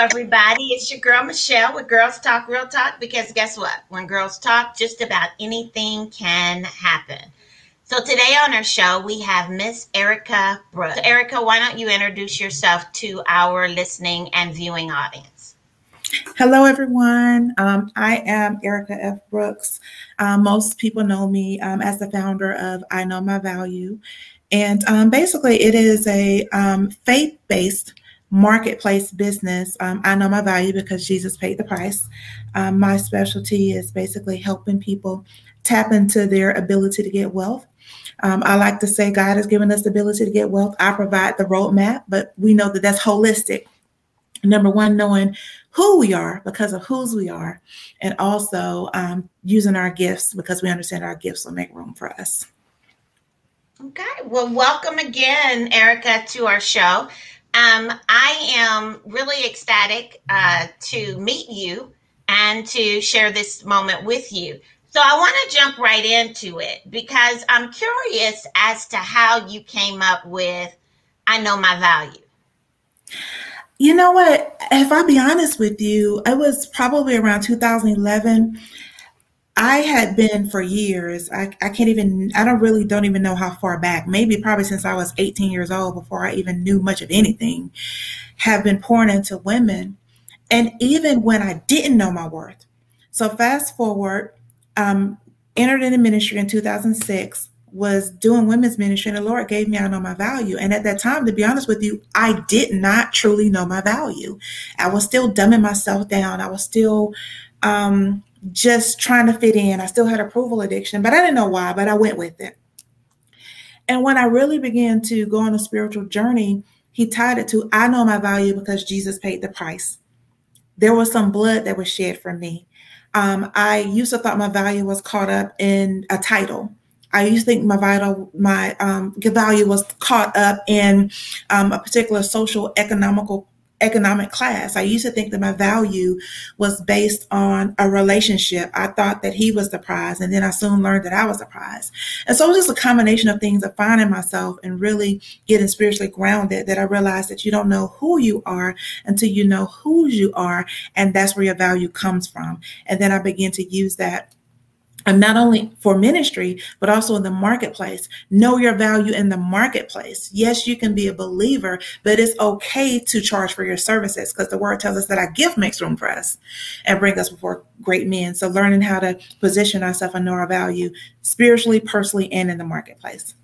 Everybody. It's your girl Michelle with Girls Talk Real Talk because guess what? When girls talk, just about anything can happen. So, today on our show, we have Miss Erica Brooks. So Erica, why don't you introduce yourself to our listening and viewing audience? Hello, everyone. Um, I am Erica F. Brooks. Um, most people know me um, as the founder of I Know My Value. And um, basically, it is a um, faith based marketplace business. Um, I know my value because Jesus paid the price. Um, my specialty is basically helping people tap into their ability to get wealth. Um, I like to say God has given us the ability to get wealth. I provide the roadmap, but we know that that's holistic. Number one, knowing who we are because of whose we are, and also um, using our gifts because we understand our gifts will make room for us. Okay, well, welcome again, Erica, to our show. Um, I am really ecstatic uh, to meet you and to share this moment with you. So I want to jump right into it because I'm curious as to how you came up with I Know My Value. You know what? If I'll be honest with you, it was probably around 2011. I had been for years. I, I can't even, I don't really, don't even know how far back, maybe probably since I was 18 years old before I even knew much of anything, have been pouring into women. And even when I didn't know my worth. So fast forward, um, entered into ministry in 2006, was doing women's ministry, and the Lord gave me, I know my value. And at that time, to be honest with you, I did not truly know my value. I was still dumbing myself down. I was still, um, just trying to fit in. I still had approval addiction, but I didn't know why, but I went with it. And when I really began to go on a spiritual journey, he tied it to I know my value because Jesus paid the price. There was some blood that was shed for me. Um, I used to thought my value was caught up in a title. I used to think my vital my um, value was caught up in um, a particular social economical economic class. I used to think that my value was based on a relationship. I thought that he was the prize, and then I soon learned that I was the prize. And so it was just a combination of things of finding myself and really getting spiritually grounded that I realized that you don't know who you are until you know whose you are, and that's where your value comes from. And then I began to use that and not only for ministry, but also in the marketplace. Know your value in the marketplace. Yes, you can be a believer, but it's okay to charge for your services because the word tells us that our gift makes room for us and bring us before great men. So learning how to position ourselves and know our value spiritually, personally, and in the marketplace.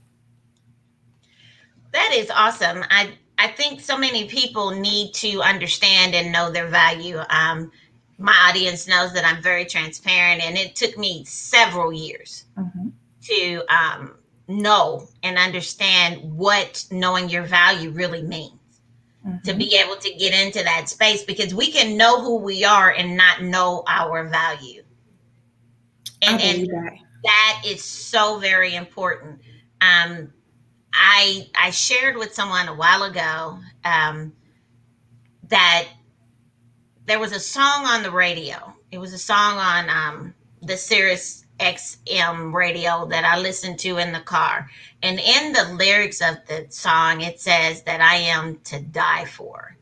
That is awesome. I I think so many people need to understand and know their value. Um, my audience knows that I'm very transparent, and it took me several years mm-hmm. to um, know and understand what knowing your value really means. Mm-hmm. To be able to get into that space because we can know who we are and not know our value. And, and that. that is so very important. Um, I I shared with someone a while ago um, that there was a song on the radio. It was a song on um, the Sirius XM radio that I listened to in the car. And in the lyrics of the song, it says that I am to die for.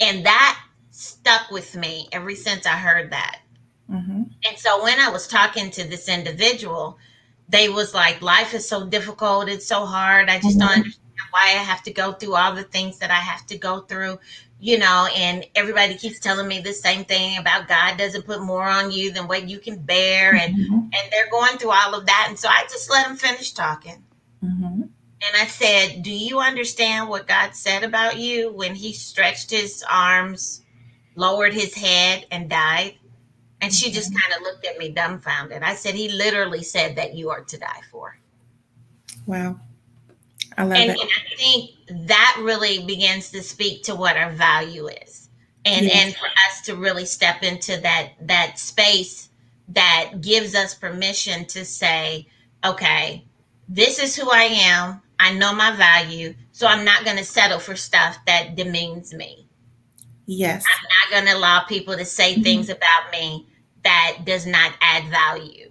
And that stuck with me ever since I heard that. Mm-hmm. And so when I was talking to this individual, they was like, life is so difficult. It's so hard. I just mm-hmm. don't understand why I have to go through all the things that I have to go through you know, and everybody keeps telling me the same thing about God doesn't put more on you than what you can bear, and mm-hmm. and they're going through all of that, and so I just let them finish talking, mm-hmm. and I said, "Do you understand what God said about you when He stretched His arms, lowered His head, and died?" And she just mm-hmm. kind of looked at me dumbfounded. I said, "He literally said that you are to die for." Wow. I love and, it. And I think that really begins to speak to what our value is. And yes. and for us to really step into that that space that gives us permission to say, okay, this is who I am. I know my value. So I'm not going to settle for stuff that demeans me. Yes. I'm not going to allow people to say mm-hmm. things about me that does not add value.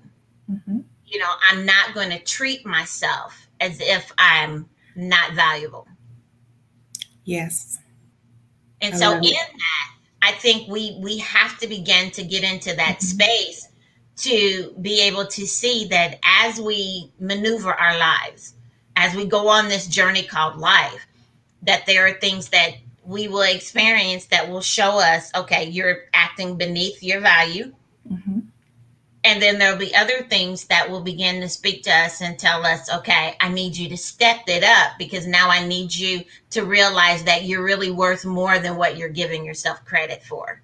Mm-hmm. You know, I'm not going to treat myself as if I'm not valuable. Yes. And so in that, I think we we have to begin to get into that mm-hmm. space to be able to see that as we maneuver our lives, as we go on this journey called life, that there are things that we will experience that will show us, okay, you're acting beneath your value. Mm-hmm. And then there'll be other things that will begin to speak to us and tell us, okay, I need you to step it up because now I need you to realize that you're really worth more than what you're giving yourself credit for.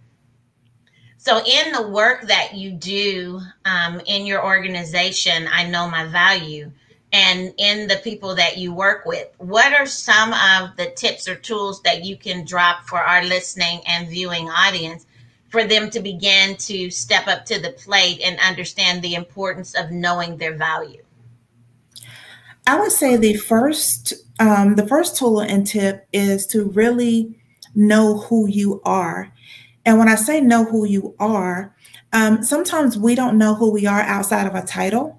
So, in the work that you do um, in your organization, I know my value, and in the people that you work with, what are some of the tips or tools that you can drop for our listening and viewing audience for them to begin to step up to the plate and understand the importance of knowing their value? I would say the first um, the first tool and tip is to really know who you are and when I say know who you are, um, sometimes we don't know who we are outside of a title.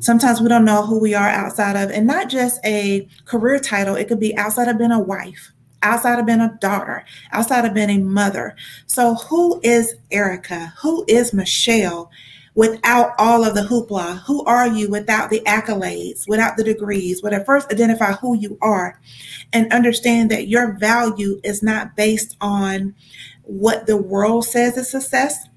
Sometimes we don't know who we are outside of, and not just a career title, it could be outside of being a wife, outside of being a daughter, outside of being a mother. So, who is Erica? Who is Michelle? without all of the hoopla? Who are you without the accolades, without the degrees? But at first, identify who you are and understand that your value is not based on what the world says is success.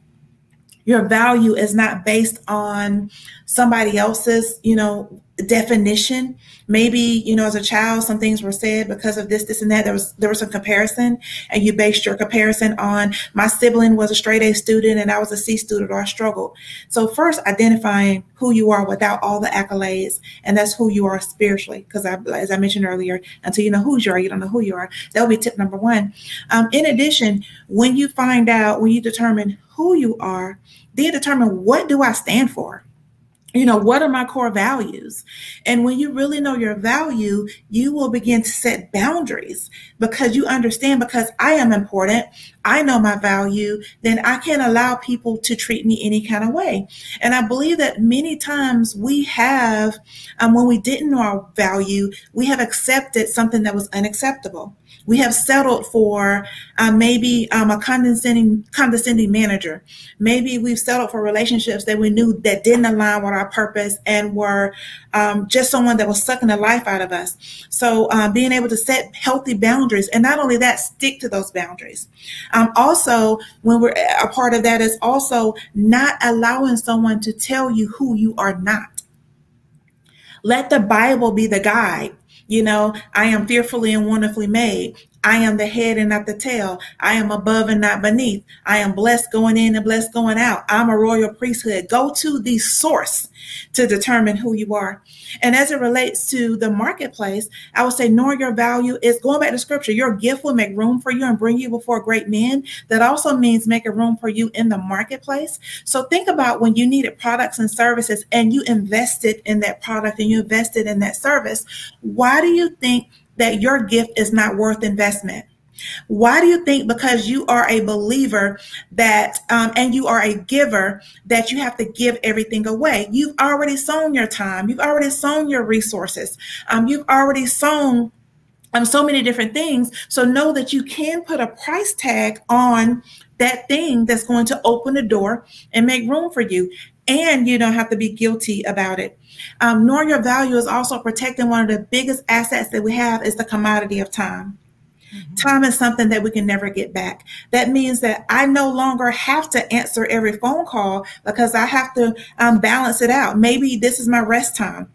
Your value is not based on somebody else's, you know, definition. Maybe, you know, as a child, some things were said because of this, this, and that. There was there was some comparison, and you based your comparison on my sibling was a straight A student and I was a C student or I struggled. So first identifying who you are without all the accolades, and that's who you are spiritually. Because I, as I mentioned earlier, until you know who you are, you don't know who you are. That'll be tip number one. Um, in addition, when you find out, when you determine who you are, then determine what do I stand for you know, what are my core values? And when you really know your value, you will begin to set boundaries because you understand because I am important, I know my value, then I can't allow people to treat me any kind of way. And I believe that many times we have, um, when we didn't know our value, we have accepted something that was unacceptable. We have settled for uh, maybe um, a condescending condescending manager. Maybe we've settled for relationships that we knew that didn't align with our purpose and were um, just someone that was sucking the life out of us. So um, being able to set healthy boundaries, and not only that, stick to those boundaries. Um, also, when we're a part of that is also not allowing someone to tell you who you are not. Let the Bible be the guide you know, I am fearfully and wonderfully made. I am the head and not the tail. I am above and not beneath. I am blessed going in and blessed going out. I'm a royal priesthood. Go to the source to determine who you are. And as it relates to the marketplace, I would say knowing your value is going back to scripture. Your gift will make room for you and bring you before great men. That also means making room for you in the marketplace. So think about when you needed products and services and you invested in that product and you invested in that service. Why do you think that your gift is not worth investment? Why do you think because you are a believer that um, and you are a giver that you have to give everything away? You've already sown your time. You've already sown your resources. Um, you've already sown um, so many different things. So know that you can put a price tag on that thing that's going to open the door and make room for you. And you don't have to be guilty about it. Um, knowing your value is also protecting one of the biggest assets that we have is the commodity of time. Mm-hmm. Time is something that we can never get back. That means that I no longer have to answer every phone call because I have to um, balance it out. Maybe this is my rest time.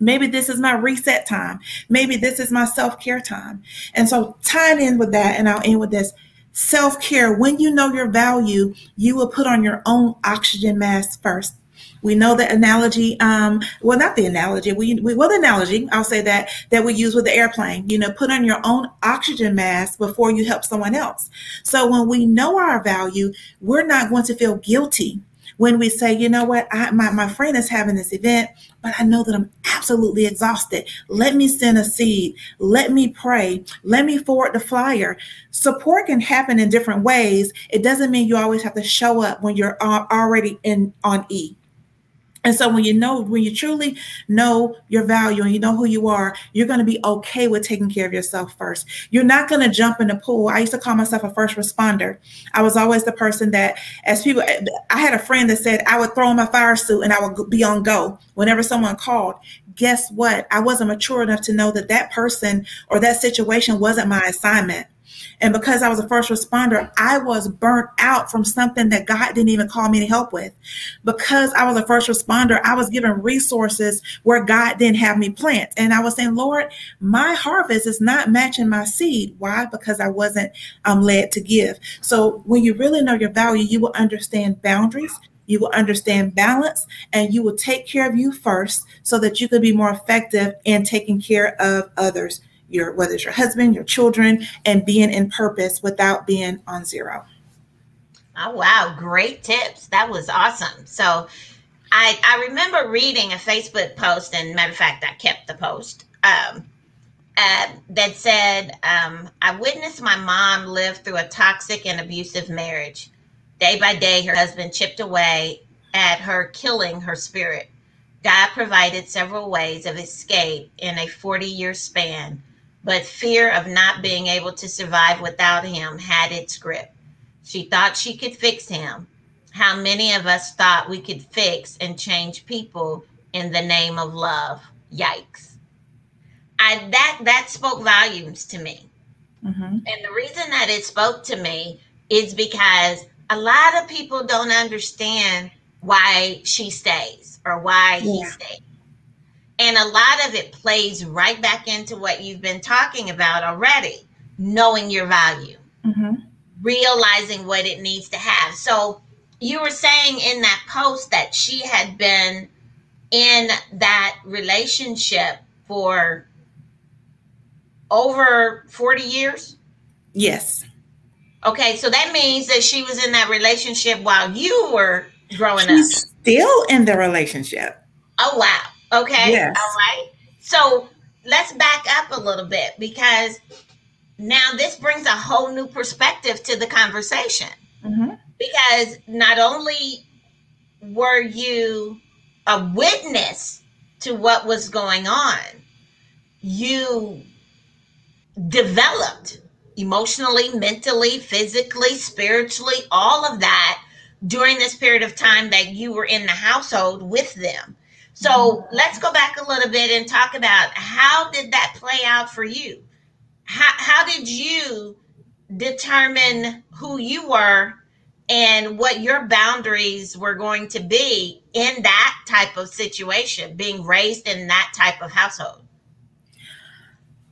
Maybe this is my reset time. Maybe this is my self care time. And so, tying in with that, and I'll end with this self care. When you know your value, you will put on your own oxygen mask first. We know the analogy, um, well, not the analogy, we, we, well, the analogy, I'll say that, that we use with the airplane, you know, put on your own oxygen mask before you help someone else. So when we know our value, we're not going to feel guilty when we say, you know what, I, my, my friend is having this event, but I know that I'm absolutely exhausted. Let me send a seed. Let me pray. Let me forward the flyer. Support can happen in different ways. It doesn't mean you always have to show up when you're already in on E. And so when you know, when you truly know your value and you know who you are, you're going to be okay with taking care of yourself first. You're not going to jump in the pool. I used to call myself a first responder. I was always the person that, as people, I had a friend that said I would throw on my fire suit and I would be on go whenever someone called. Guess what? I wasn't mature enough to know that that person or that situation wasn't my assignment. And because I was a first responder, I was burnt out from something that God didn't even call me to help with. Because I was a first responder, I was given resources where God didn't have me plant. And I was saying, Lord, my harvest is not matching my seed. Why? Because I wasn't um, led to give. So when you really know your value, you will understand boundaries you will understand balance and you will take care of you first so that you can be more effective in taking care of others your whether it's your husband, your children, and being in purpose without being on zero. Oh wow, great tips. That was awesome. So I I remember reading a Facebook post, and matter of fact, I kept the post. Um, uh, that said, um, I witnessed my mom live through a toxic and abusive marriage. Day by day, her husband chipped away at her, killing her spirit. God provided several ways of escape in a 40 year span but fear of not being able to survive without him had its grip. She thought she could fix him. How many of us thought we could fix and change people in the name of love? Yikes. I that that spoke volumes to me. Mm-hmm. And the reason that it spoke to me is because a lot of people don't understand why she stays or why yeah. he stays. And a lot of it plays right back into what you've been talking about already knowing your value, mm-hmm. realizing what it needs to have. So, you were saying in that post that she had been in that relationship for over 40 years? Yes. Okay, so that means that she was in that relationship while you were growing She's up. Still in the relationship. Oh wow. Okay. Yes. All right. So let's back up a little bit because now this brings a whole new perspective to the conversation. Mm-hmm. Because not only were you a witness to what was going on, you developed emotionally, mentally, physically, spiritually, all of that during this period of time that you were in the household with them. So let's go back a little bit and talk about how did that play out for you? How, how did you determine who you were and what your boundaries were going to be in that type of situation, being raised in that type of household?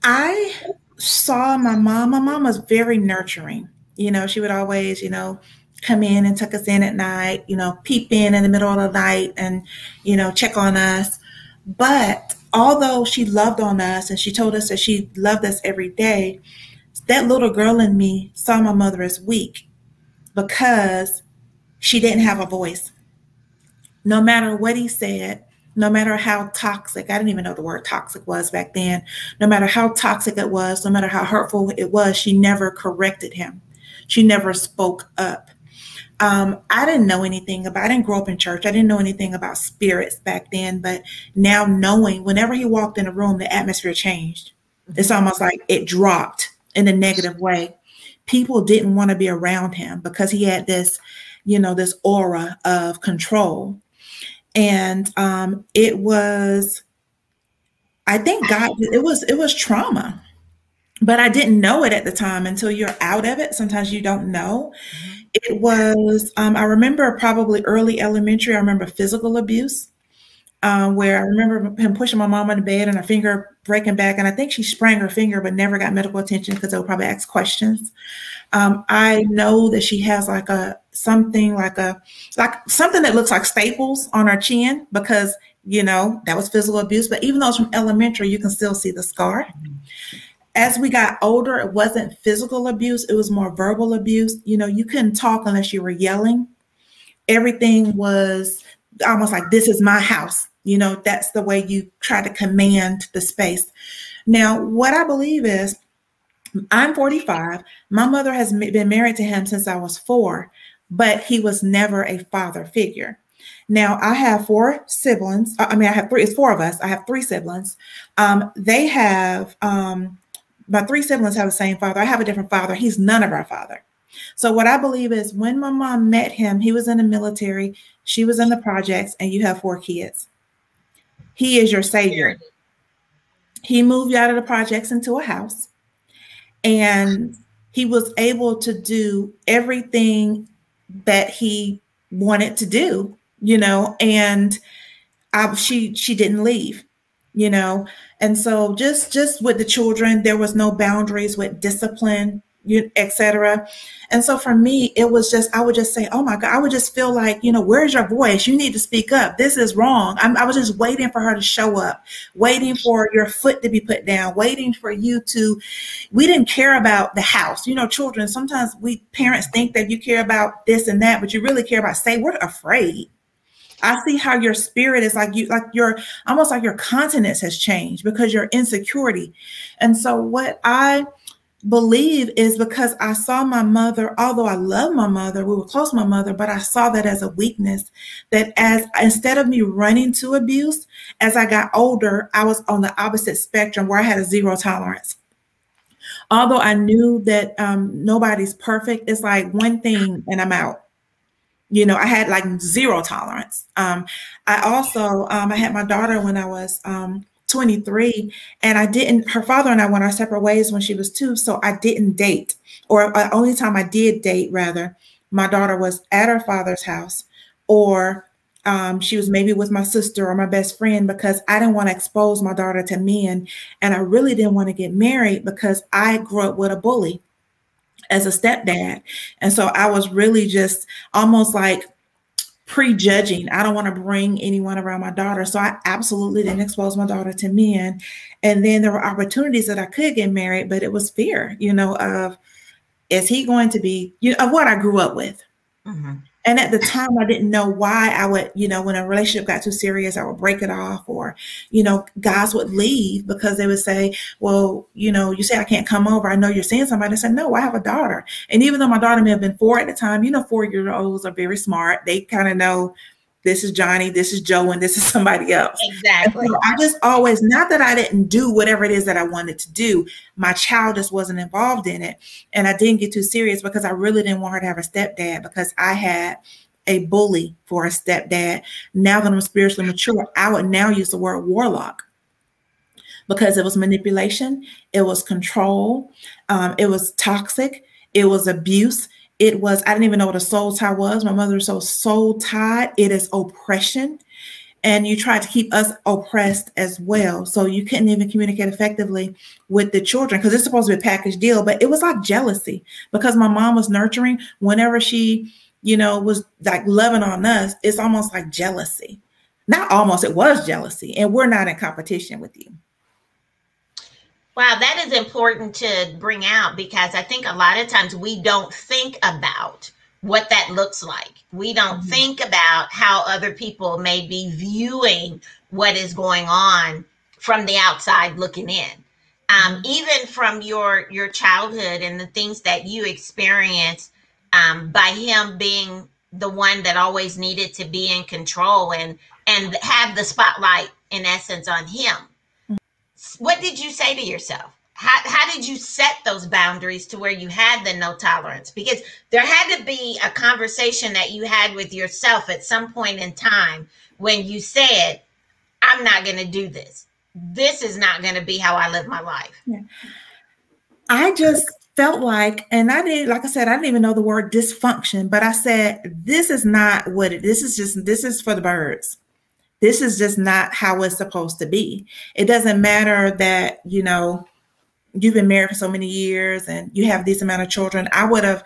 I saw my mom. My mom was very nurturing. You know, she would always, you know, come in and tuck us in at night, you know, peep in in the middle of the night and, you know, check on us. But although she loved on us and she told us that she loved us every day, that little girl in me saw my mother as weak because she didn't have a voice. No matter what he said, no matter how toxic, I didn't even know the word toxic was back then, no matter how toxic it was, no matter how hurtful it was, she never corrected him. She never spoke up. Um, I didn't know anything about, I didn't grow up in church. I didn't know anything about spirits back then, but now knowing whenever he walked in a room, the atmosphere changed. It's almost like it dropped in a negative way. People didn't want to be around him because he had this, you know, this aura of control. And um, it was, I think God, it was, it was trauma but I didn't know it at the time until you're out of it. Sometimes you don't know. Mm-hmm. It was, um, I remember probably early elementary, I remember physical abuse, um, where I remember him pushing my mom in the bed and her finger breaking back. And I think she sprang her finger, but never got medical attention because they would probably ask questions. Um, I know that she has like a something like a like something that looks like staples on her chin because you know that was physical abuse. But even though it's from elementary, you can still see the scar. As we got older, it wasn't physical abuse, it was more verbal abuse. You know, you couldn't talk unless you were yelling. Everything was almost like, this is my house. You know, that's the way you try to command the space. Now, what I believe is, I'm 45. My mother has been married to him since I was four, but he was never a father figure. Now I have four siblings. I mean, I have three. It's four of us. I have three siblings. Um, they have um, my three siblings have the same father. I have a different father. He's none of our father. So what I believe is when my mom met him, he was in the military, she was in the projects, and you have four kids. He is your savior. He moved you out of the projects into a house, and he was able to do everything that he wanted to do, you know, and I, she she didn't leave, you know, and so just just with the children, there was no boundaries with discipline, etc. And so for me, it was just, I would just say, oh my God, I would just feel like, you know, where's your voice? You need to speak up. This is wrong. I'm, i was just waiting for her to show up, waiting for your foot to be put down, waiting for you to, we didn't care about the house. You know, children, sometimes we parents think that you care about this and that, but you really care about, say, we're afraid. I see how your spirit is like you, like your almost like your continence has changed because your insecurity. And so, what I believe is because I saw my mother, although I love my mother, we were close to my mother, but I saw that as a weakness. That as instead of me running to abuse, as I got older, I was on the opposite spectrum where I had a zero tolerance. Although I knew that um, nobody's perfect, it's like one thing and I'm out. You know, I had like zero tolerance. Um, I also um, I had my daughter when I was um, 23 and I didn't, her father and I went our separate ways when she was two. So I didn't date or uh, only time I did date rather, my daughter was at her father's house or um, she was maybe with my sister or my best friend because I didn't want to expose my daughter to men. And I really didn't want to get married because I grew up with a bully as a stepdad. And so I was really just almost like prejudging. I don't want to bring anyone around my daughter. So I absolutely didn't expose my daughter to men. And then there were opportunities that I could get married, but it was fear, you know, of is he going to be, you know, of what I grew up with. Mm-hmm. And at the time, I didn't know why I would, you know, when a relationship got too serious, I would break it off, or, you know, guys would leave because they would say, well, you know, you say I can't come over. I know you're seeing somebody. I said, no, I have a daughter. And even though my daughter may have been four at the time, you know, four year olds are very smart. They kind of know this is Johnny, this is Joe, and this is somebody else. Exactly. So I just always, not that I didn't do whatever it is that I wanted to do, my child just wasn't involved in it. And I didn't get too serious because I really didn't want her to have a stepdad because I had a bully for a stepdad. Now that I'm spiritually mature, I would now use the word warlock because it was manipulation, it was control, um, it was toxic, it was abuse it was, I didn't even know what a soul tie was. My mother was so soul tied. It is oppression. And you tried to keep us oppressed as well. So you couldn't even communicate effectively with the children because it's supposed to be a package deal, but it was like jealousy because my mom was nurturing whenever she, you know, was like loving on us, it's almost like jealousy. Not almost, it was jealousy. And we're not in competition with you. Wow, that is important to bring out because I think a lot of times we don't think about what that looks like. We don't mm-hmm. think about how other people may be viewing what is going on from the outside looking in. Um, mm-hmm. even from your your childhood and the things that you experienced um, by him being the one that always needed to be in control and and have the spotlight in essence on him what did you say to yourself? How, how did you set those boundaries to where you had the no tolerance? Because there had to be a conversation that you had with yourself at some point in time when you said, I'm not going to do this. This is not going to be how I live my life. Yeah. I just felt like, and I didn't, like I said, I didn't even know the word dysfunction, but I said, this is not what it, this is just, this is for the birds this is just not how it's supposed to be. It doesn't matter that, you know, you've been married for so many years and you have this amount of children. I would have,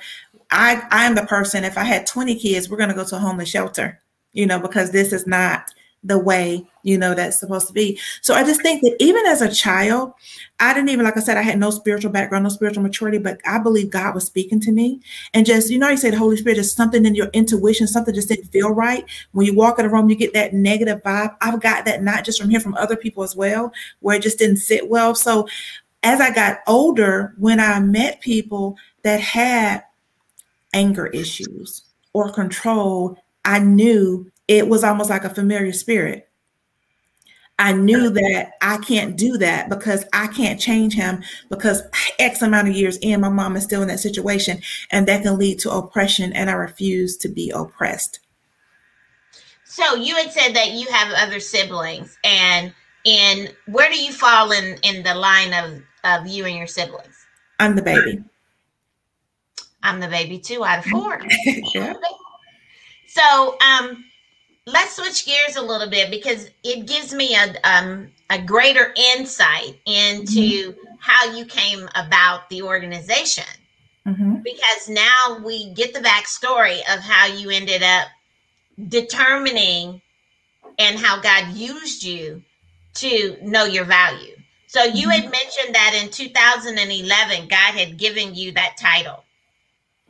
I, I'm the person, if I had 20 kids, we're going to go to a homeless shelter, you know, because this is not the way you know that's supposed to be. So i just think that even as a child i didn't even like i said i had no spiritual background no spiritual maturity but i believe god was speaking to me. And just you know you say the holy spirit is something in your intuition something just didn't feel right. When you walk in a room you get that negative vibe. I've got that not just from here from other people as well where it just didn't sit well. So as i got older when i met people that had anger issues or control I knew it was almost like a familiar spirit. I knew that I can't do that because I can't change him because X amount of years in, my mom is still in that situation, and that can lead to oppression, and I refuse to be oppressed. So you had said that you have other siblings, and in where do you fall in in the line of of you and your siblings? I'm the baby. I'm the baby too out of four. yeah. So um let's switch gears a little bit because it gives me a um a greater insight into mm-hmm. how you came about the organization. Mm-hmm. Because now we get the backstory of how you ended up determining and how God used you to know your value. So you had mm-hmm. mentioned that in 2011, God had given you that title.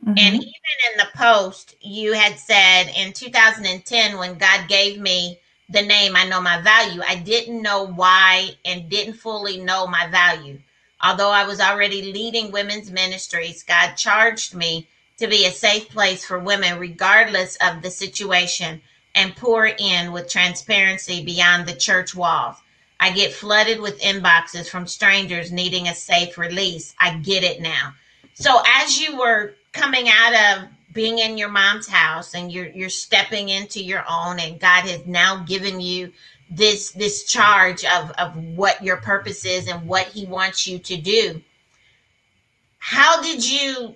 Mm-hmm. And even in the post, you had said in 2010, when God gave me the name I Know My Value, I didn't know why and didn't fully know my value. Although I was already leading women's ministries, God charged me to be a safe place for women, regardless of the situation, and pour in with transparency beyond the church walls. I get flooded with inboxes from strangers needing a safe release. I get it now. So, as you were coming out of being in your mom's house and you're you're stepping into your own and God has now given you this this charge of of what your purpose is and what he wants you to do. How did you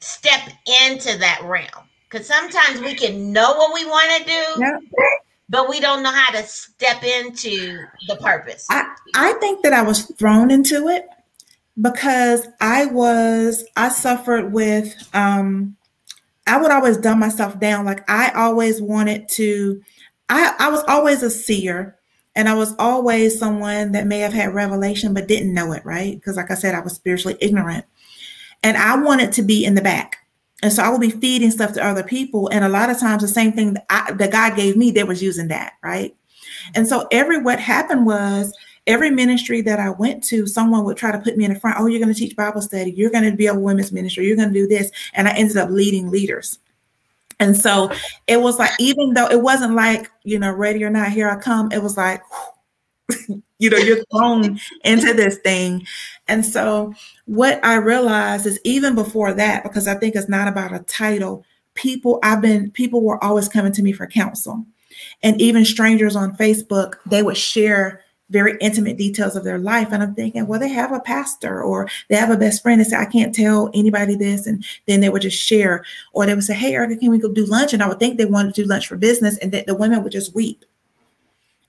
step into that realm? Because sometimes we can know what we want to do yeah. but we don't know how to step into the purpose. I, I think that i was thrown into it because I was I suffered with um I would always dumb myself down. Like I always wanted to I I was always a seer and I was always someone that may have had revelation but didn't know it, right? Because like I said, I was spiritually ignorant. And I wanted to be in the back. And so I would be feeding stuff to other people. And a lot of times the same thing that, I, that God gave me, they was using that, right? And so every what happened was every ministry that I went to, someone would try to put me in the front. Oh, you're going to teach Bible study. You're going to be a women's ministry. You're going to do this. And I ended up leading leaders. And so it was like, even though it wasn't like, you know, ready or not, here I come, it was like, you know, you're thrown into this thing. And so what I realized is even before that, because I think it's not about a title, people, I've been, people were always coming to me for counsel. And even strangers on Facebook, they would share very intimate details of their life. And I'm thinking, well, they have a pastor or they have a best friend and say, I can't tell anybody this. And then they would just share, or they would say, Hey, Erica, can we go do lunch? And I would think they wanted to do lunch for business. And that the women would just weep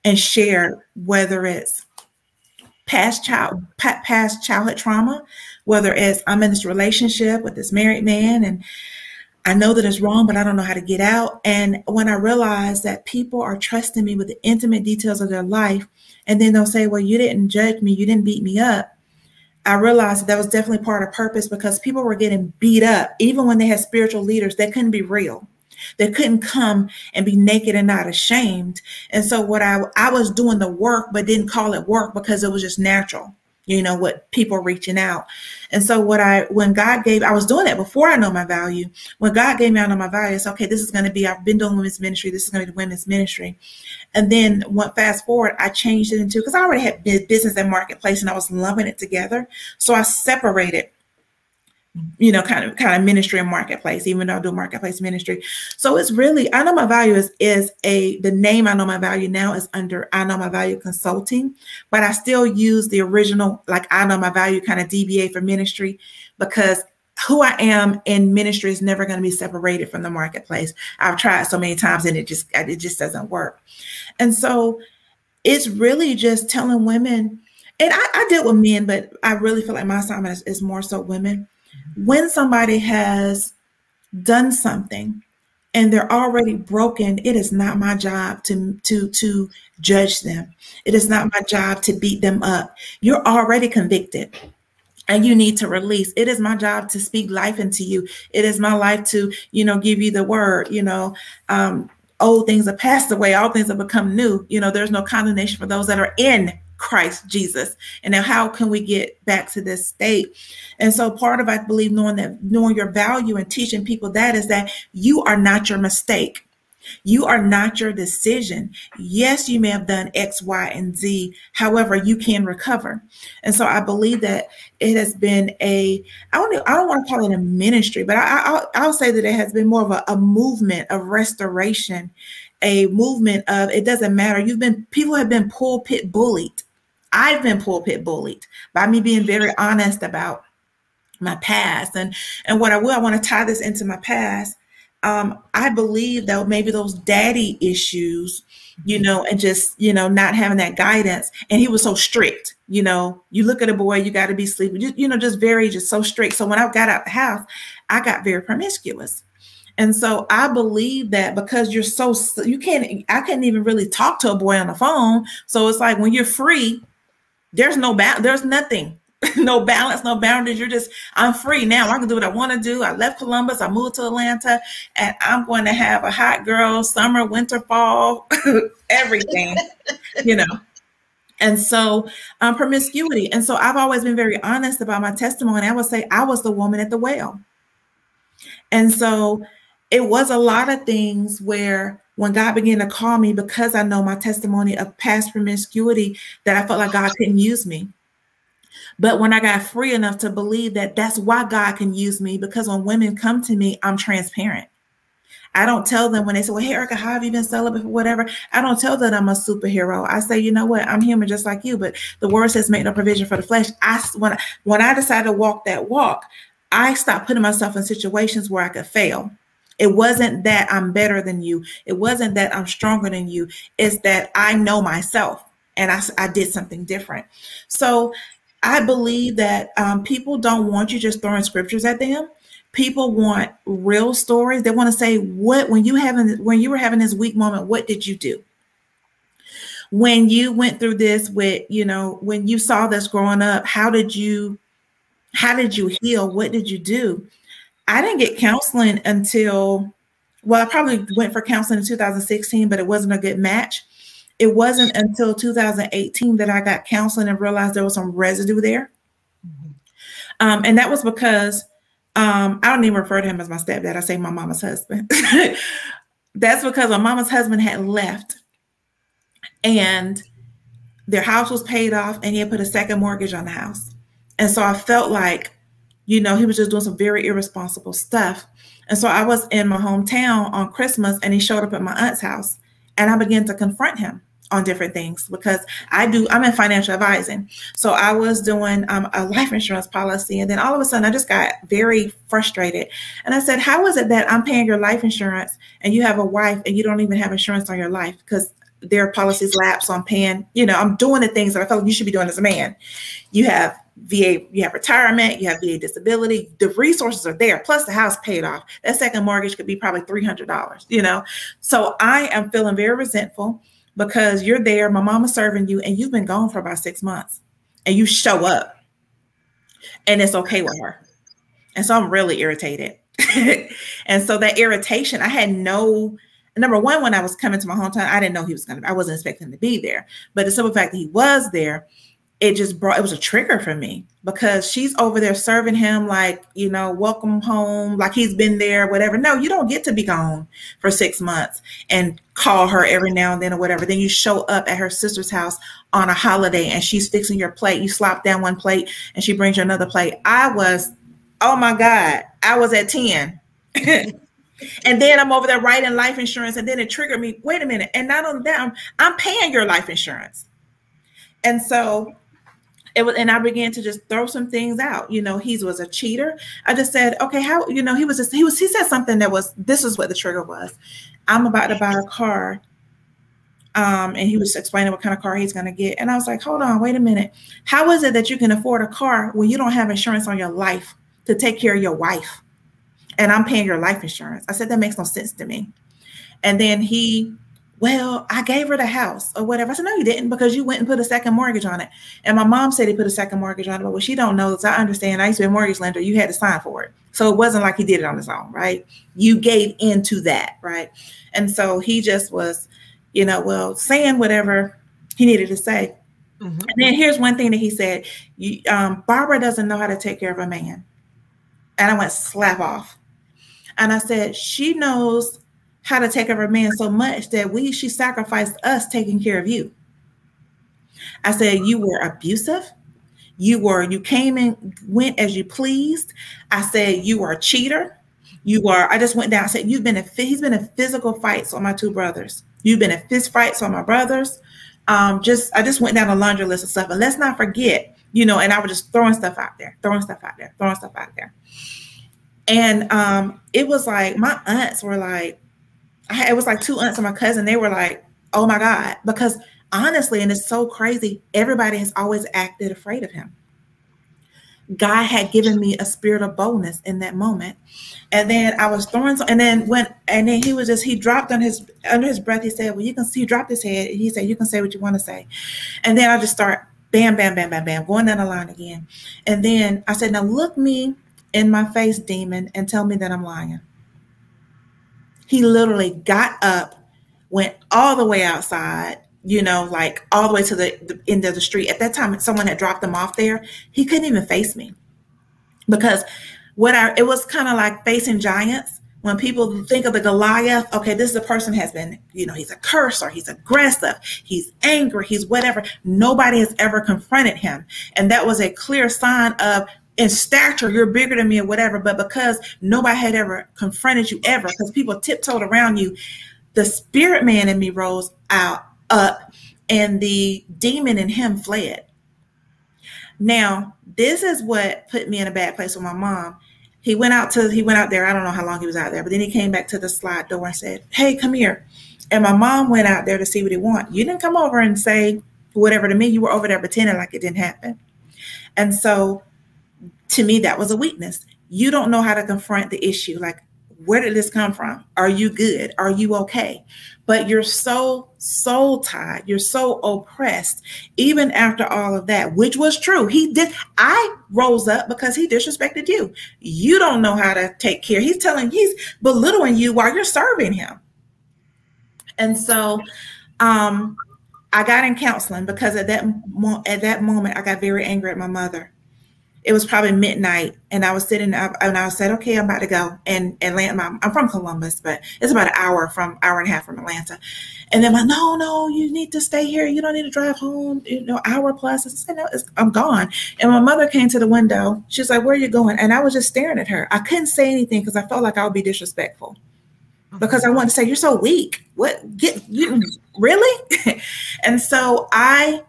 and share whether it's past child past childhood trauma, whether it's I'm in this relationship with this married man and I know that it's wrong, but I don't know how to get out. And when I realized that people are trusting me with the intimate details of their life, and then they'll say, Well, you didn't judge me, you didn't beat me up. I realized that, that was definitely part of purpose because people were getting beat up, even when they had spiritual leaders, they couldn't be real. They couldn't come and be naked and not ashamed. And so what I I was doing the work, but didn't call it work because it was just natural you know what people reaching out. And so what i when god gave i was doing that before i know my value. When god gave me out on my value. It's okay this is going to be i've been doing women's ministry this is going to be the women's ministry. And then went fast forward i changed it into because i already had business and marketplace and i was lumping it together. So i separated you know, kind of kind of ministry and marketplace, even though I do marketplace ministry. So it's really I know my value is is a the name I know my value now is under I know my value consulting, but I still use the original like I know my value kind of DBA for ministry because who I am in ministry is never going to be separated from the marketplace. I've tried so many times and it just it just doesn't work. And so it's really just telling women, and I, I deal with men, but I really feel like my assignment is, is more so women when somebody has done something and they're already broken it is not my job to to to judge them. It is not my job to beat them up. You're already convicted and you need to release. It is my job to speak life into you. It is my life to you know give you the word you know um old things have passed away all things have become new. You know there's no condemnation for those that are in Christ Jesus. And now how can we get back to this state? And so part of I believe knowing that knowing your value and teaching people that is that you are not your mistake. You are not your decision. Yes, you may have done X, Y, and Z. However, you can recover. And so I believe that it has been a, I don't, I don't want to call it a ministry, but I, will I'll say that it has been more of a, a movement of restoration, a movement of it doesn't matter. You've been, people have been pulpit bullied. I've been pulpit bullied by me being very honest about my past and and what I will I want to tie this into my past um, I believe that maybe those daddy issues, you mm-hmm. know, and just, you know, not having that guidance. And he was so strict, you know, you look at a boy, you got to be sleeping, you, you know, just very, just so strict. So when I got out the house, I got very promiscuous. And so I believe that because you're so, you can't, I couldn't even really talk to a boy on the phone. So it's like when you're free, there's no, ba- there's nothing no balance, no boundaries. You're just, I'm free now. I can do what I want to do. I left Columbus, I moved to Atlanta, and I'm going to have a hot girl summer, winter, fall, everything, you know. And so, um, promiscuity. And so, I've always been very honest about my testimony. I would say I was the woman at the well. And so, it was a lot of things where when God began to call me, because I know my testimony of past promiscuity, that I felt like God couldn't use me. But when I got free enough to believe that that's why God can use me, because when women come to me, I'm transparent. I don't tell them when they say, Well, hey, Erica, how have you been celibate whatever? I don't tell them I'm a superhero. I say, you know what, I'm human just like you, but the word says make no provision for the flesh. I when when I decided to walk that walk, I stopped putting myself in situations where I could fail. It wasn't that I'm better than you. It wasn't that I'm stronger than you. It's that I know myself and I, I did something different. So I believe that um, people don't want you just throwing scriptures at them. People want real stories. They want to say, "What when you having when you were having this weak moment? What did you do? When you went through this with you know when you saw this growing up? How did you how did you heal? What did you do?" I didn't get counseling until well, I probably went for counseling in 2016, but it wasn't a good match. It wasn't until 2018 that I got counseling and realized there was some residue there. Mm-hmm. Um, and that was because um, I don't even refer to him as my stepdad. I say my mama's husband. That's because my mama's husband had left and their house was paid off and he had put a second mortgage on the house. And so I felt like, you know, he was just doing some very irresponsible stuff. And so I was in my hometown on Christmas and he showed up at my aunt's house and I began to confront him on different things because I do, I'm in financial advising. So I was doing um, a life insurance policy. And then all of a sudden, I just got very frustrated. And I said, How is it that I'm paying your life insurance and you have a wife and you don't even have insurance on your life? Because their policies lapse on paying, you know, I'm doing the things that I felt like you should be doing as a man. You have VA, you have retirement, you have VA disability, the resources are there, plus the house paid off. That second mortgage could be probably $300, you know? So I am feeling very resentful because you're there, my mama's serving you, and you've been gone for about six months, and you show up, and it's okay with her. And so I'm really irritated. and so that irritation, I had no number one, when I was coming to my hometown, I didn't know he was gonna, I wasn't expecting to be there. But the simple fact that he was there, it just brought it was a trigger for me because she's over there serving him like you know welcome home like he's been there whatever. No you don't get to be gone for six months and call her every now and then or whatever. Then you show up at her sister's house on a holiday and she's fixing your plate. You slop down one plate and she brings you another plate. I was oh my god i was at 10 and then i'm over there writing life insurance and then it triggered me. Wait a minute. And not only that i'm, I'm paying your life insurance. And so it was, and I began to just throw some things out. You know, he was a cheater. I just said, okay, how, you know, he was just, he was, he said something that was, this is what the trigger was. I'm about to buy a car. Um, and he was explaining what kind of car he's going to get. And I was like, hold on, wait a minute. How is it that you can afford a car when you don't have insurance on your life to take care of your wife? And I'm paying your life insurance. I said, that makes no sense to me. And then he well, I gave her the house or whatever. I said, no, you didn't because you went and put a second mortgage on it. And my mom said he put a second mortgage on it, but what she don't know is I understand I used to be a mortgage lender. You had to sign for it. So it wasn't like he did it on his own, right? You gave into that, right? And so he just was, you know, well, saying whatever he needed to say. Mm-hmm. And then here's one thing that he said, you, um, Barbara doesn't know how to take care of a man. And I went slap off. And I said, she knows how to take care of a man so much that we she sacrificed us taking care of you. I said you were abusive. You were you came and went as you pleased. I said you were a cheater. You are. I just went down. I said you've been a. He's been a physical fights on my two brothers. You've been a fist fights on my brothers. Um, just I just went down a laundry list of stuff. And let's not forget, you know, and I was just throwing stuff out there, throwing stuff out there, throwing stuff out there. And um, it was like my aunts were like, It was like two aunts and my cousin. They were like, "Oh my god," because honestly, and it's so crazy. Everybody has always acted afraid of him. God had given me a spirit of boldness in that moment. And then I was throwing, and then when, and then he was just, he dropped on his, under his breath, he said, Well, you can see, he dropped his head. And he said, You can say what you want to say. And then I just start bam, bam, bam, bam, bam, going down the line again. And then I said, Now look me in my face, demon, and tell me that I'm lying. He literally got up, went all the way outside, you know, like all the way to the, the, end of the street. At that time, someone had dropped him off there. He couldn't even face me because what I it was kind of like facing giants. When people think of the Goliath, okay, this is a person has been, you know, he's a cursor, he's aggressive, he's angry, he's whatever. Nobody has ever confronted him. And that was a clear sign of in stature, you're bigger than me or whatever. But because nobody had ever confronted you ever, because people tiptoed around you, the spirit man in me rose out up and the demon in him fled. Now, this is what put me in a bad place with my mom. He went out to he went out there. I don't know how long he was out there, but then he came back to the slide door and said, "Hey, come here." And my mom went out there to see what he want. You didn't come over and say whatever to me. You were over there pretending like it didn't happen. And so, to me, that was a weakness. You don't know how to confront the issue. Like where did this come from? Are you good? Are you okay? But you're so soul tied. You're so oppressed, even after all of that, which was true. He did. I rose up because he disrespected you. You don't know how to take care. He's telling, he's belittling you while you're serving him. And so, um, I got in counseling because at that mo- at that moment I got very angry at my mother it was probably midnight and I was sitting up and I said, okay, I'm about to go. And Atlanta, I'm from Columbus, but it's about an hour from hour and a half from Atlanta. And then my, no, no, you need to stay here. You don't need to drive home, you know, hour plus. I said, no, I'm gone. And my mother came to the window. She's like, where are you going? And I was just staring at her. I couldn't say anything because I felt like I would be disrespectful oh, because I wanted to say, you're so weak. What get you really? and so I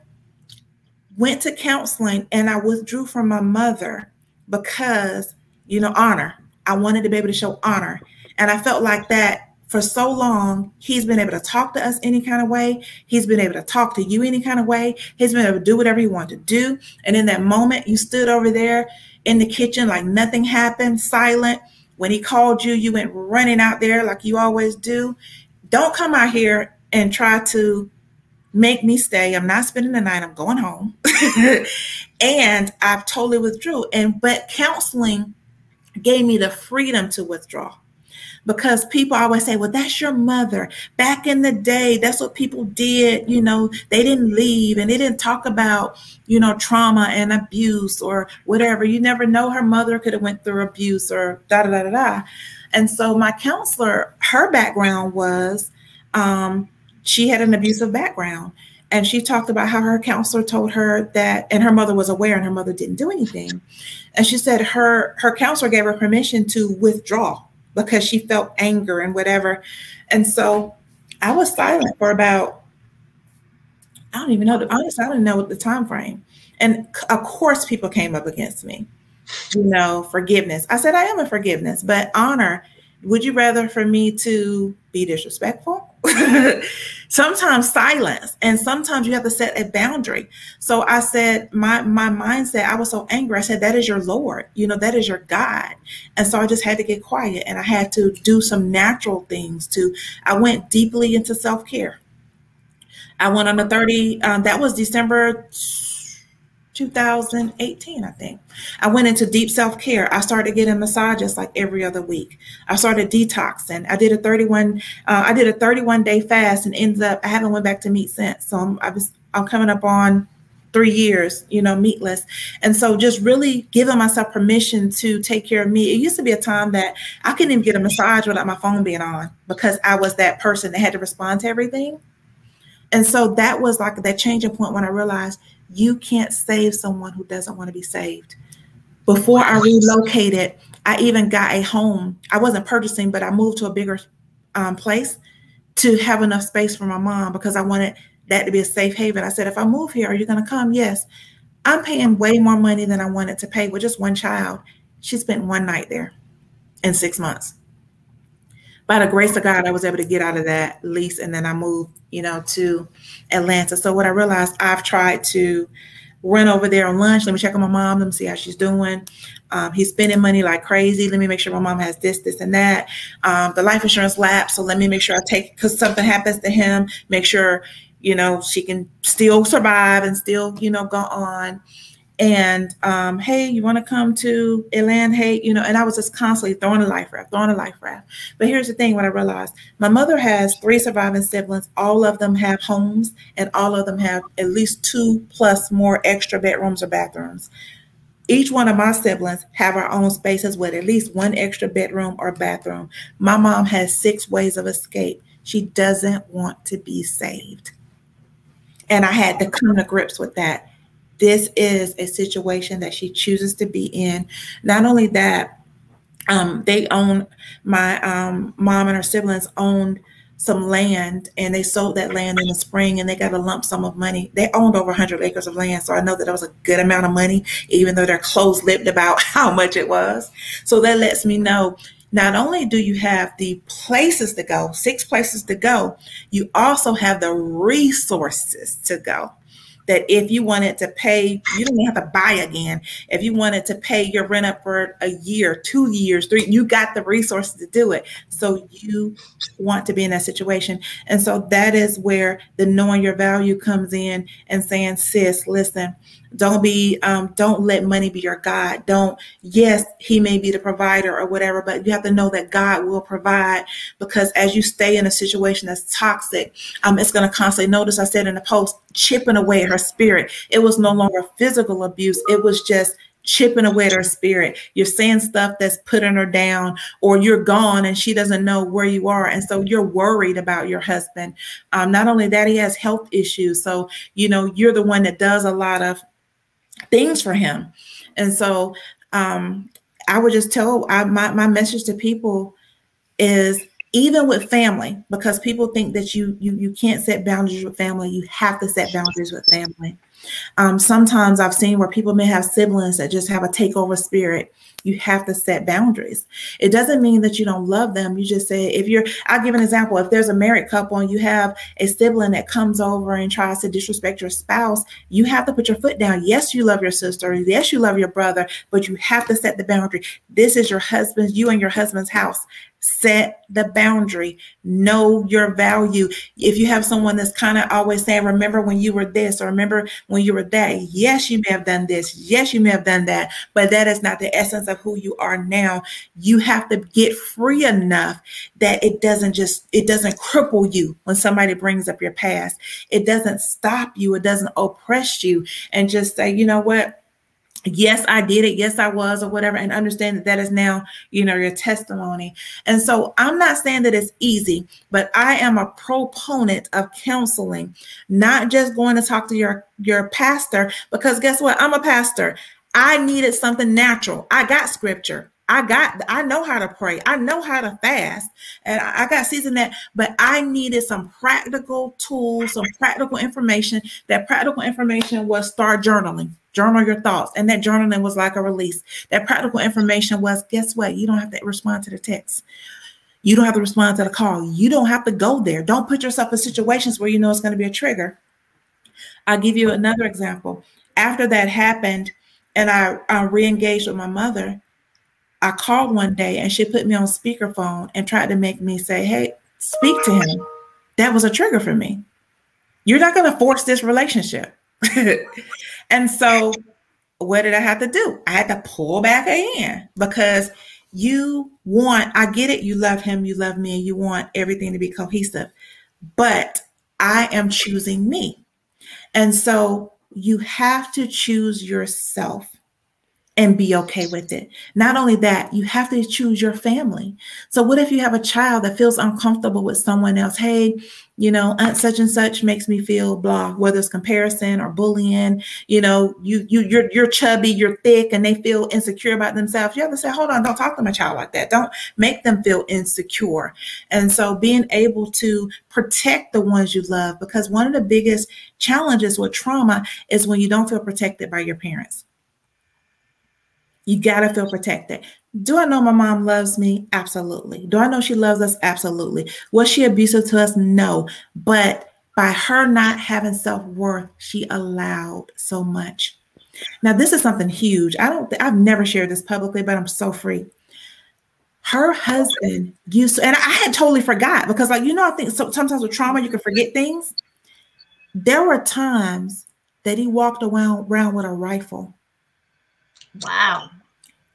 went to counseling and I withdrew from my mother because, you know, honor. I wanted to be able to show honor. And I felt like that for so long, he's been able to talk to us any kind of way. He's been able to talk to you any kind of way. He's been able to do whatever he wanted to do. And in that moment, you stood over there in the kitchen like nothing happened, silent. When he called you, you went running out there like you always do. Don't come out here and try to make me stay. I'm not spending the night. I'm going home. and I've totally withdrew. And but counseling gave me the freedom to withdraw. Because people always say, well, that's your mother. Back in the day, that's what people did. You know, they didn't leave and they didn't talk about, you know, trauma and abuse or whatever. You never know her mother could have went through abuse or da da da da da. And so my counselor, her background was um, she had an abusive background. And she talked about how her counselor told her that, and her mother was aware, and her mother didn't do anything. And she said her her counselor gave her permission to withdraw because she felt anger and whatever. And so I was silent for about I don't even know. Honestly, I don't know the time frame. And of course, people came up against me. You know, forgiveness. I said I am a forgiveness, but honor. Would you rather for me to be disrespectful? sometimes silence and sometimes you have to set a boundary. So i said my my mindset i was so angry. I said that is your lord. You know that is your god. And so i just had to get quiet and i had to do some natural things to i went deeply into self-care. I went on a 30 um, that was december 2018, I think. I went into deep self care. I started getting massages like every other week. I started detoxing. I did a 31, uh, I did a 31 day fast and ends up, I haven't went back to meat since. So I'm, I was, I'm coming up on three years, you know, meatless. And so just really giving myself permission to take care of me. It used to be a time that I couldn't even get a massage without my phone being on because I was that person that had to respond to everything. And so that was like that changing point when I realized you can't save someone who doesn't want to be saved. Before I relocated, I even got a home. I wasn't purchasing, but I moved to a bigger um, place to have enough space for my mom because I wanted that to be a safe haven. I said, if I move here, are you going to come? Yes. I'm paying way more money than I wanted to pay with just one child. She spent one night there in six months. By the grace of God, I was able to get out of that lease and then I moved, you know, to Atlanta. So what I realized, I've tried to run over there on lunch. Let me check on my mom. Let me see how she's doing. Um, he's spending money like crazy. Let me make sure my mom has this, this, and that. Um, the life insurance lapse. So let me make sure I take because something happens to him. Make sure you know she can still survive and still you know go on and um, hey, you want to come to Atlanta? Hey, you know, and I was just constantly throwing a life raft, throwing a life raft. But here's the thing: what I realized, my mother has three surviving siblings. All of them have homes, and all of them have at least two plus more extra bedrooms or bathrooms. Each one of my siblings have our own spaces with at least one extra bedroom or bathroom. My mom has six ways of escape. She doesn't want to be saved. And I had to come to grips with that this is a situation that she chooses to be in. Not only that, um, they own my um, mom and her siblings owned some land and they sold that land in the spring and they got a lump sum of money. They owned over 100 acres of land. So I know that that was a good amount of money, even though they're close lipped about how much it was. So that lets me know not only do you have the places to go, six places to go, you also have the resources to go that if you wanted to pay, you don't have to buy again. If you wanted to pay your rent up for a year, two years, three, you got the resources to do it. So you want to be in that situation. And so that is where the knowing your value comes in and saying, sis, listen, don't be, um, don't let money be your God. Don't, yes, he may be the provider or whatever, but you have to know that God will provide because as you stay in a situation that's toxic, um, it's going to constantly notice. I said in the post, chipping away her spirit. It was no longer physical abuse. It was just chipping away at her spirit. You're saying stuff that's putting her down, or you're gone and she doesn't know where you are. And so you're worried about your husband. Um, not only that, he has health issues. So, you know, you're the one that does a lot of things for him. And so um, I would just tell I, my, my message to people is even with family, because people think that you you you can't set boundaries with family, you have to set boundaries with family. Um, sometimes I've seen where people may have siblings that just have a takeover spirit. You have to set boundaries. It doesn't mean that you don't love them. You just say, if you're, I'll give an example. If there's a married couple and you have a sibling that comes over and tries to disrespect your spouse, you have to put your foot down. Yes, you love your sister. Yes, you love your brother, but you have to set the boundary. This is your husband's, you and your husband's house set the boundary. Know your value. If you have someone that's kind of always saying remember when you were this or remember when you were that yes you may have done this. Yes you may have done that. But that is not the essence of who you are now. You have to get free enough that it doesn't just it doesn't cripple you when somebody brings up your past. It doesn't stop you. It doesn't oppress you. And just say you know what yes i did it yes i was or whatever and understand that that is now you know your testimony. And so i'm not saying that it's easy but i am a proponent of counseling not just going to talk to your your pastor because guess what? I'm a pastor. I needed something natural. I got scripture I got, I know how to pray. I know how to fast. And I, got seasoned that, but I needed some practical tools, some practical information. That practical information was start journaling journal your thoughts. And that journaling was like a release. That practical information was guess what? You don't have to respond to the text. You don't have to respond to the call. You don't have to go there. Don't put yourself in situations where you know it's going to be a trigger. I'll give you another example. After that happened, and I, I re engaged with my mother, I called one day and she put me on speakerphone and tried to make me say, Hey, speak to him. That was a trigger for me. You're not going to force this relationship. and so, what did I have to do? I had to pull back in because you want, I get it, you love him, you love me, and you want everything to be cohesive. But I am choosing me. And so you have to choose yourself and be okay with it. Not only that, you have to choose your family. So, what if you have a child that feels uncomfortable with someone else? Hey, you know, aunt such and such makes me feel blah, whether it's comparison or bullying. You know, you you you're you're chubby, you're thick, and they feel insecure about themselves. You have to say, hold on, don't talk to my child like that. Don't make them feel insecure. And so, being able to protect the ones you love, because one of the biggest challenges with trauma is when you don't feel protected by your parents you got to feel protected. Do I know my mom loves me? Absolutely. Do I know she loves us? Absolutely. Was she abusive to us? No. But by her not having self worth, she allowed so much. Now, this is something huge. I don't, I've never shared this publicly, but I'm so free. Her husband used to, and I had totally forgot because, like, you know, I think so, sometimes with trauma, you can forget things. There were times that he walked around, around with a rifle. Wow.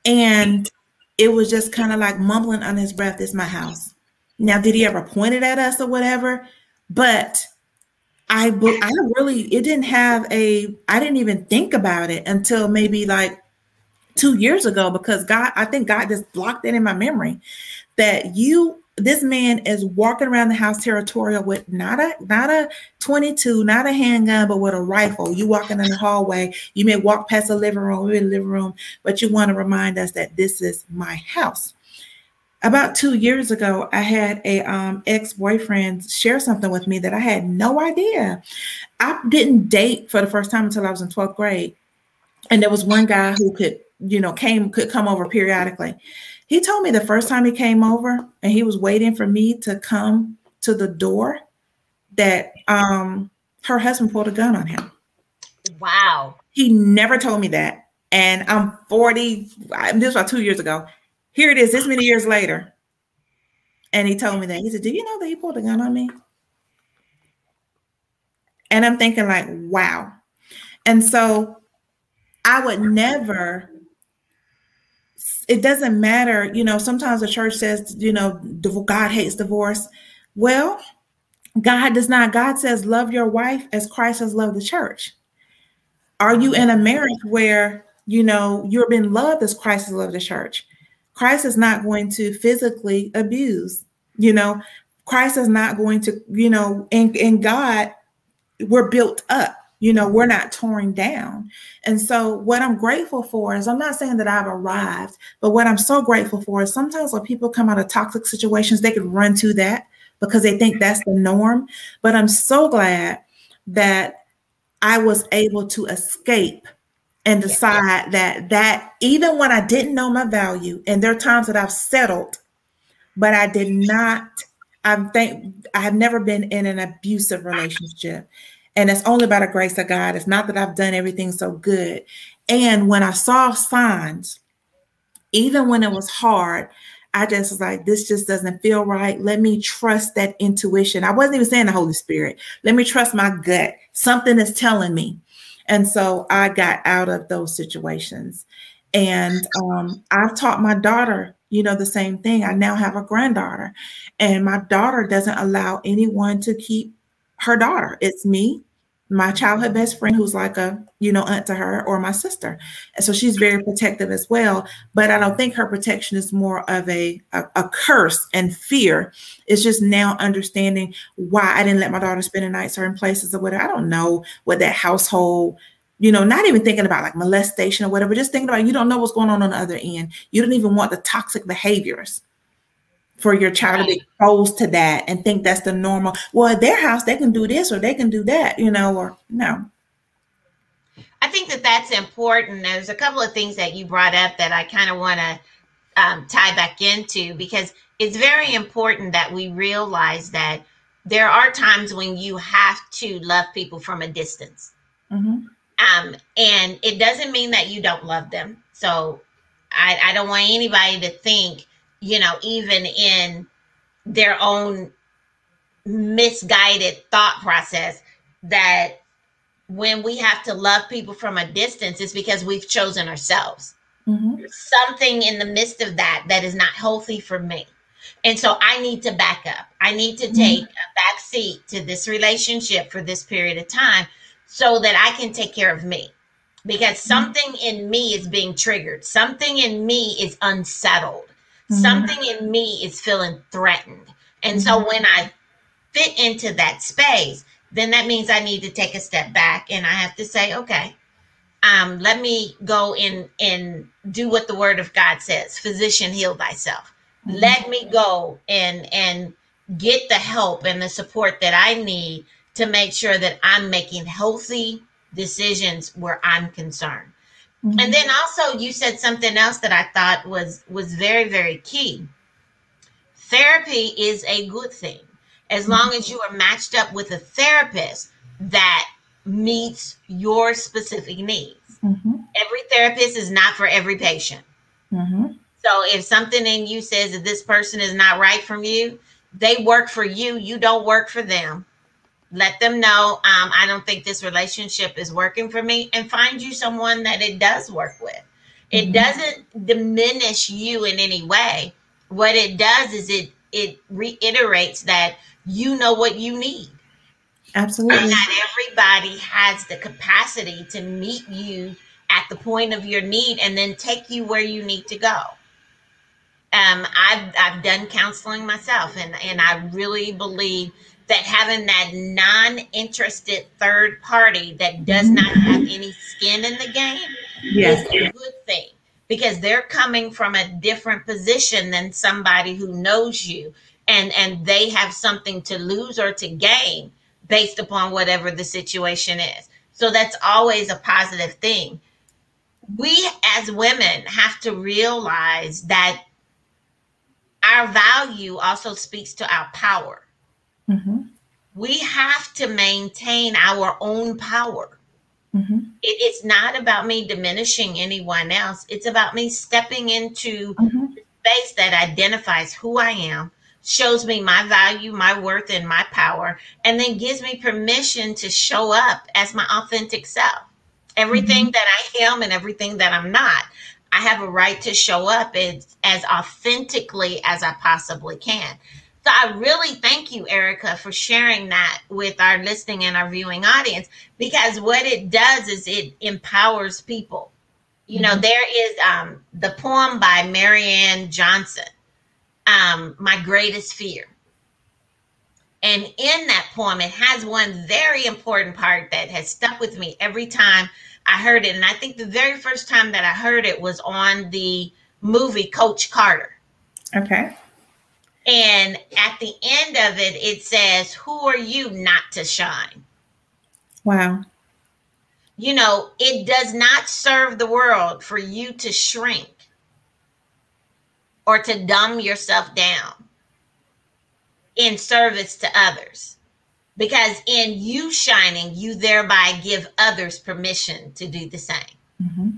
And it was just kind of like mumbling on his breath, "It's my house." Now, did he ever point it at us or whatever? But I, I really, it didn't have a. I didn't even think about it until maybe like two years ago because God, I think God just blocked it in my memory that you this man is walking around the house territorial with not a not a 22 not a handgun but with a rifle. You walking in the hallway you may walk past the living room we're in the living room but you want to remind us that this is my house. About two years ago i had a um, ex-boyfriend share something with me that i had no idea. I didn't date for the first time until i was in 12th grade. And there was one guy who could you know came could come over periodically he told me the first time he came over and he was waiting for me to come to the door that um her husband pulled a gun on him. Wow. He never told me that. And I'm 40, this was about two years ago. Here it is, this many years later. And he told me that. He said, Do you know that he pulled a gun on me? And I'm thinking, like, wow. And so I would never it doesn't matter, you know, sometimes the church says, you know, God hates divorce. Well, God does not. God says, love your wife as Christ has loved the church. Are you in a marriage where, you know, you're being loved as Christ has loved the church? Christ is not going to physically abuse, you know, Christ is not going to, you know, in, God, we're built up you know we're not torn down. And so what i'm grateful for is i'm not saying that i've arrived but what i'm so grateful for is sometimes when people come out of toxic situations they can run to that because they think that's the norm. But i'm so glad that i was able to escape and decide that that even when i didn't know my value and there are times that i've settled but i did not i think i have never been in an abusive relationship and it's only by the grace of God. It's not that I've done everything so good. And when I saw signs, even when it was hard, I just was like, this just doesn't feel right. Let me trust that intuition. I wasn't even saying the Holy Spirit. Let me trust my gut. Something is telling me. And so I got out of those situations. And um, I've taught my daughter, you know, the same thing. I now have a granddaughter, and my daughter doesn't allow anyone to keep her daughter. It's me, my childhood best friend who's like a you know aunt to her or my sister. And so she's very protective as well but i don't think her protection is more of a, a, a curse and fear. It's just now understanding why i didn't let my daughter spend a night certain places or whatever. I don't know what that household you know not even thinking about like molestation or whatever just thinking about you don't know what's going on on the other end. You don't even want the toxic behaviors for your child right. to be exposed to that and think that's the normal. Well, at their house, they can do this or they can do that, you know, or no. I think that that's important. There's a couple of things that you brought up that I kind of want to um, tie back into because it's very important that we realize that there are times when you have to love people from a distance. Mm-hmm. Um, and it doesn't mean that you don't love them. So I, I don't want anybody to think you know, even in their own misguided thought process that when we have to love people from a distance, it's because we've chosen ourselves. Mm-hmm. Something in the midst of that that is not healthy for me. And so I need to back up. I need to take mm-hmm. a back seat to this relationship for this period of time so that I can take care of me. Because mm-hmm. something in me is being triggered, something in me is unsettled, mm-hmm. something in me is feeling threatened. And mm-hmm. so when I fit into that space, then that means I need to take a step back and I have to say, okay, um, let me go in and do what the word of God says. Physician, heal thyself. Mm-hmm. Let me go and and get the help and the support that I need to make sure that I'm making healthy decisions where I'm concerned. Mm-hmm. And then also you said something else that I thought was was very very key. Therapy is a good thing as long as you are matched up with a therapist that meets your specific needs. Mm-hmm. Every therapist is not for every patient. Mm-hmm. So if something in you says that this person is not right from you, they work for you. You don't work for them. Let them know um, I don't think this relationship is working for me, and find you someone that it does work with. It mm-hmm. doesn't diminish you in any way. What it does is it it reiterates that you know what you need. Absolutely. And not everybody has the capacity to meet you at the point of your need and then take you where you need to go. Um, I've I've done counseling myself, and and I really believe that having that non-interested third party that does mm-hmm. not have any skin in the game yes. is a good thing because they're coming from a different position than somebody who knows you and and they have something to lose or to gain based upon whatever the situation is. So that's always a positive thing. We as women have to realize that our value also speaks to our power. Mm-hmm. We have to maintain our own power. Mm-hmm. It, it's not about me diminishing anyone else. It's about me stepping into mm-hmm. space that identifies who I am, shows me my value, my worth, and my power, and then gives me permission to show up as my authentic self. Everything mm-hmm. that I am and everything that I'm not, I have a right to show up as, as authentically as I possibly can. So I really thank you, Erica, for sharing that with our listening and our viewing audience because what it does is it empowers people. You know, mm-hmm. there is um, the poem by Marianne Johnson um, my greatest fear. And in that poem, it has one very important part that has stuck with me every time I heard it. And I think the very first time that I heard it was on the movie Coach Carter. Okay. And at the end of it, it says, Who are you not to shine? Wow. You know, it does not serve the world for you to shrink or to dumb yourself down in service to others. Because in you shining, you thereby give others permission to do the same. Mm-hmm.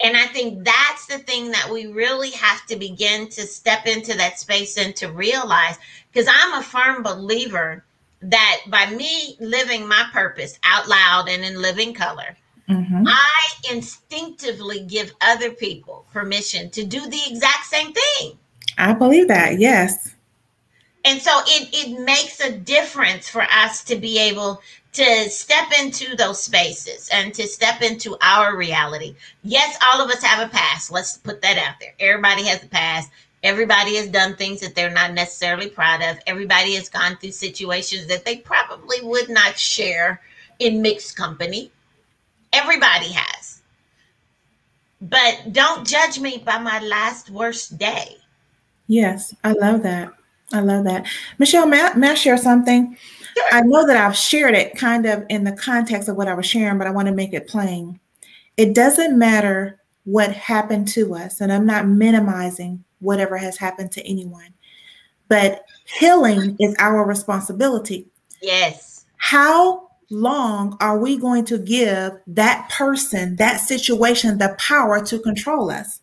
And I think that's the thing that we really have to begin to step into that space and to realize. Because I'm a firm believer that by me living my purpose out loud and in living color, mm-hmm. I instinctively give other people permission to do the exact same thing. I believe that, yes. And so it, it makes a difference for us to be able to step into those spaces and to step into our reality. Yes, all of us have a past. Let's put that out there. Everybody has a past. Everybody has done things that they're not necessarily proud of. Everybody has gone through situations that they probably would not share in mixed company. Everybody has. But don't judge me by my last worst day. Yes, I love that. I love that. Michelle, may I, may I share something? Sure. I know that I've shared it kind of in the context of what I was sharing, but I want to make it plain. It doesn't matter what happened to us, and I'm not minimizing whatever has happened to anyone, but healing is our responsibility. Yes. How long are we going to give that person, that situation, the power to control us?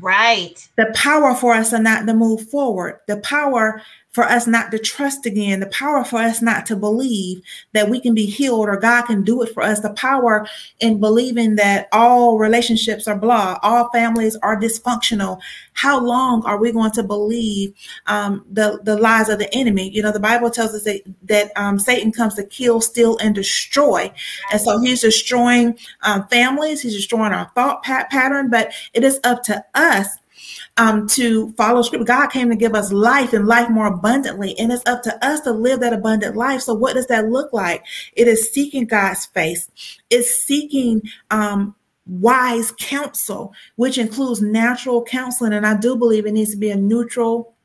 Right. The power for us to not to move forward. The power for us not to trust again, the power for us not to believe that we can be healed or God can do it for us, the power in believing that all relationships are blah, all families are dysfunctional. How long are we going to believe um, the, the lies of the enemy? You know, the Bible tells us that, that um, Satan comes to kill, steal, and destroy. And so he's destroying um, families, he's destroying our thought pat- pattern, but it is up to us um, to follow scripture. God came to give us life and life more abundantly. And it's up to us to live that abundant life. So what does that look like? It is seeking God's face. It's seeking, um, wise counsel, which includes natural counseling. And I do believe it needs to be a neutral,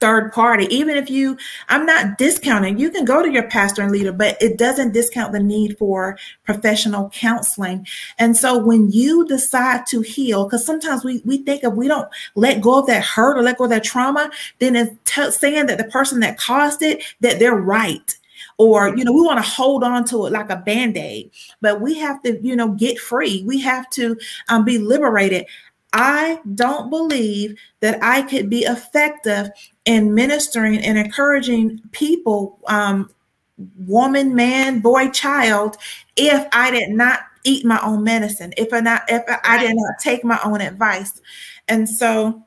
third party. Even if you, I'm not discounting, you can go to your pastor and leader, but it doesn't discount the need for professional counseling. And so when you decide to heal, because sometimes we, we think if we don't let go of that hurt or let go of that trauma, then it's t- saying that the person that caused it, that they're right or you know we want to hold on to it like a band-aid but we have to you know get free we have to um, be liberated I don't believe that I could be effective in ministering and encouraging people, um, woman, man, boy, child, if I did not eat my own medicine, if I not if I did not take my own advice. And so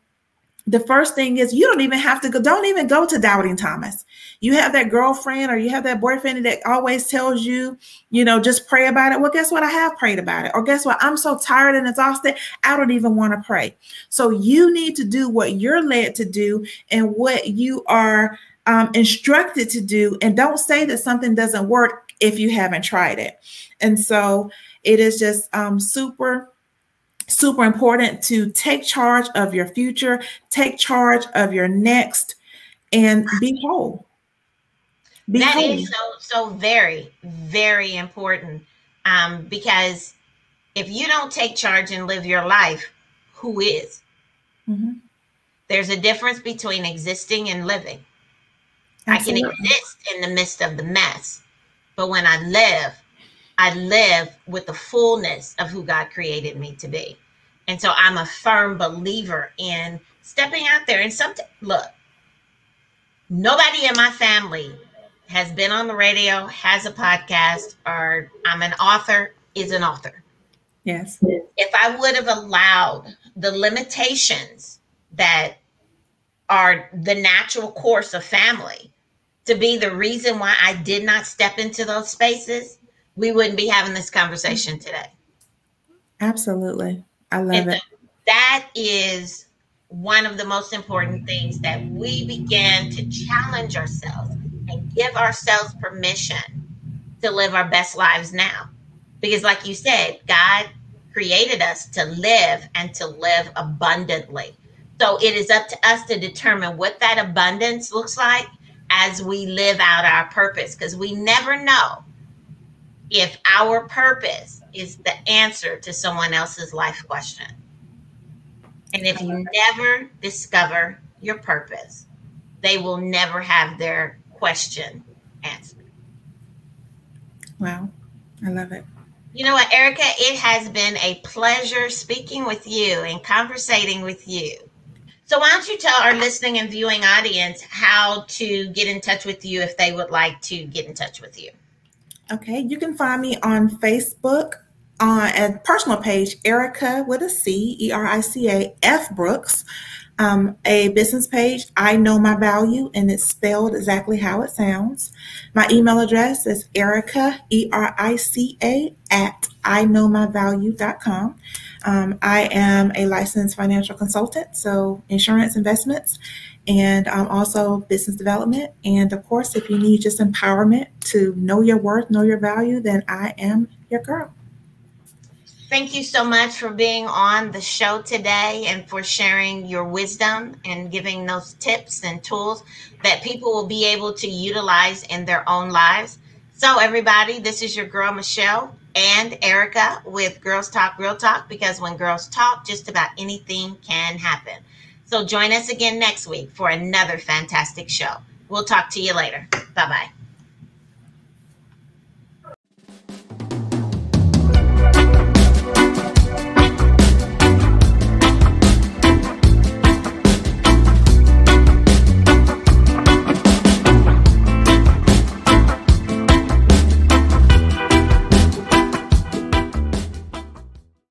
the first thing is you don't even have to go, don't even go to doubting Thomas. You have that girlfriend or you have that boyfriend that always tells you, you know, just pray about it. Well, guess what? I have prayed about it. Or guess what? I'm so tired and exhausted, I don't even want to pray. So you need to do what you're led to do and what you are um, instructed to do. And don't say that something doesn't work if you haven't tried it. And so it is just um, super super important to take charge of your future, take charge of your next, and be whole. Be that is so so very very important um, because if you don't take charge and live your life, who is? Mm-hmm. There's a difference between existing and living. Absolutely. I can exist in the midst of the mess, but when I live, I live with the fullness of who God created me to be. And so I'm a firm believer in stepping out there. And something, look, nobody in my family has been on the radio, has a podcast, or I'm an author, is an author. Yes. If I would have allowed the limitations that are the natural course of family to be the reason why I did not step into those spaces, we wouldn't be having this conversation today. Absolutely. I love and it. That is one of the most important things that we begin to challenge ourselves give ourselves permission to live our best lives now. Because, like you said, God created us to live and to live abundantly. So it is up to us to determine what that abundance looks like as we live out our purpose because we never know if our purpose is the answer to someone else's life question. And if you never discover your purpose, they will never have their question answered. Wow. I love it. You know what, Erica? It has been a pleasure speaking with you and conversating with you. So, why don't you tell our listening and viewing audience how to get in touch with you if they would like to get in touch with you? Okay, you can find me on Facebook uh, on a personal page, Erica with a C, E R I C A F Brooks. Um, a business page, I know my value, and it's spelled exactly how it sounds. My email address is Erica, E R I C A, at I know my value.com. Um, I am a licensed financial consultant, so insurance investments and um, also business development. And of course, if you need just empowerment to know your worth, know your value, then I am your girl. Thank you so much for being on the show today and for sharing your wisdom and giving those tips and tools that people will be able to utilize in their own lives. So, everybody, this is your girl, Michelle and Erica with Girls Talk Real Talk because when girls talk, just about anything can happen. So, join us again next week for another fantastic show. We'll talk to you later. Bye bye.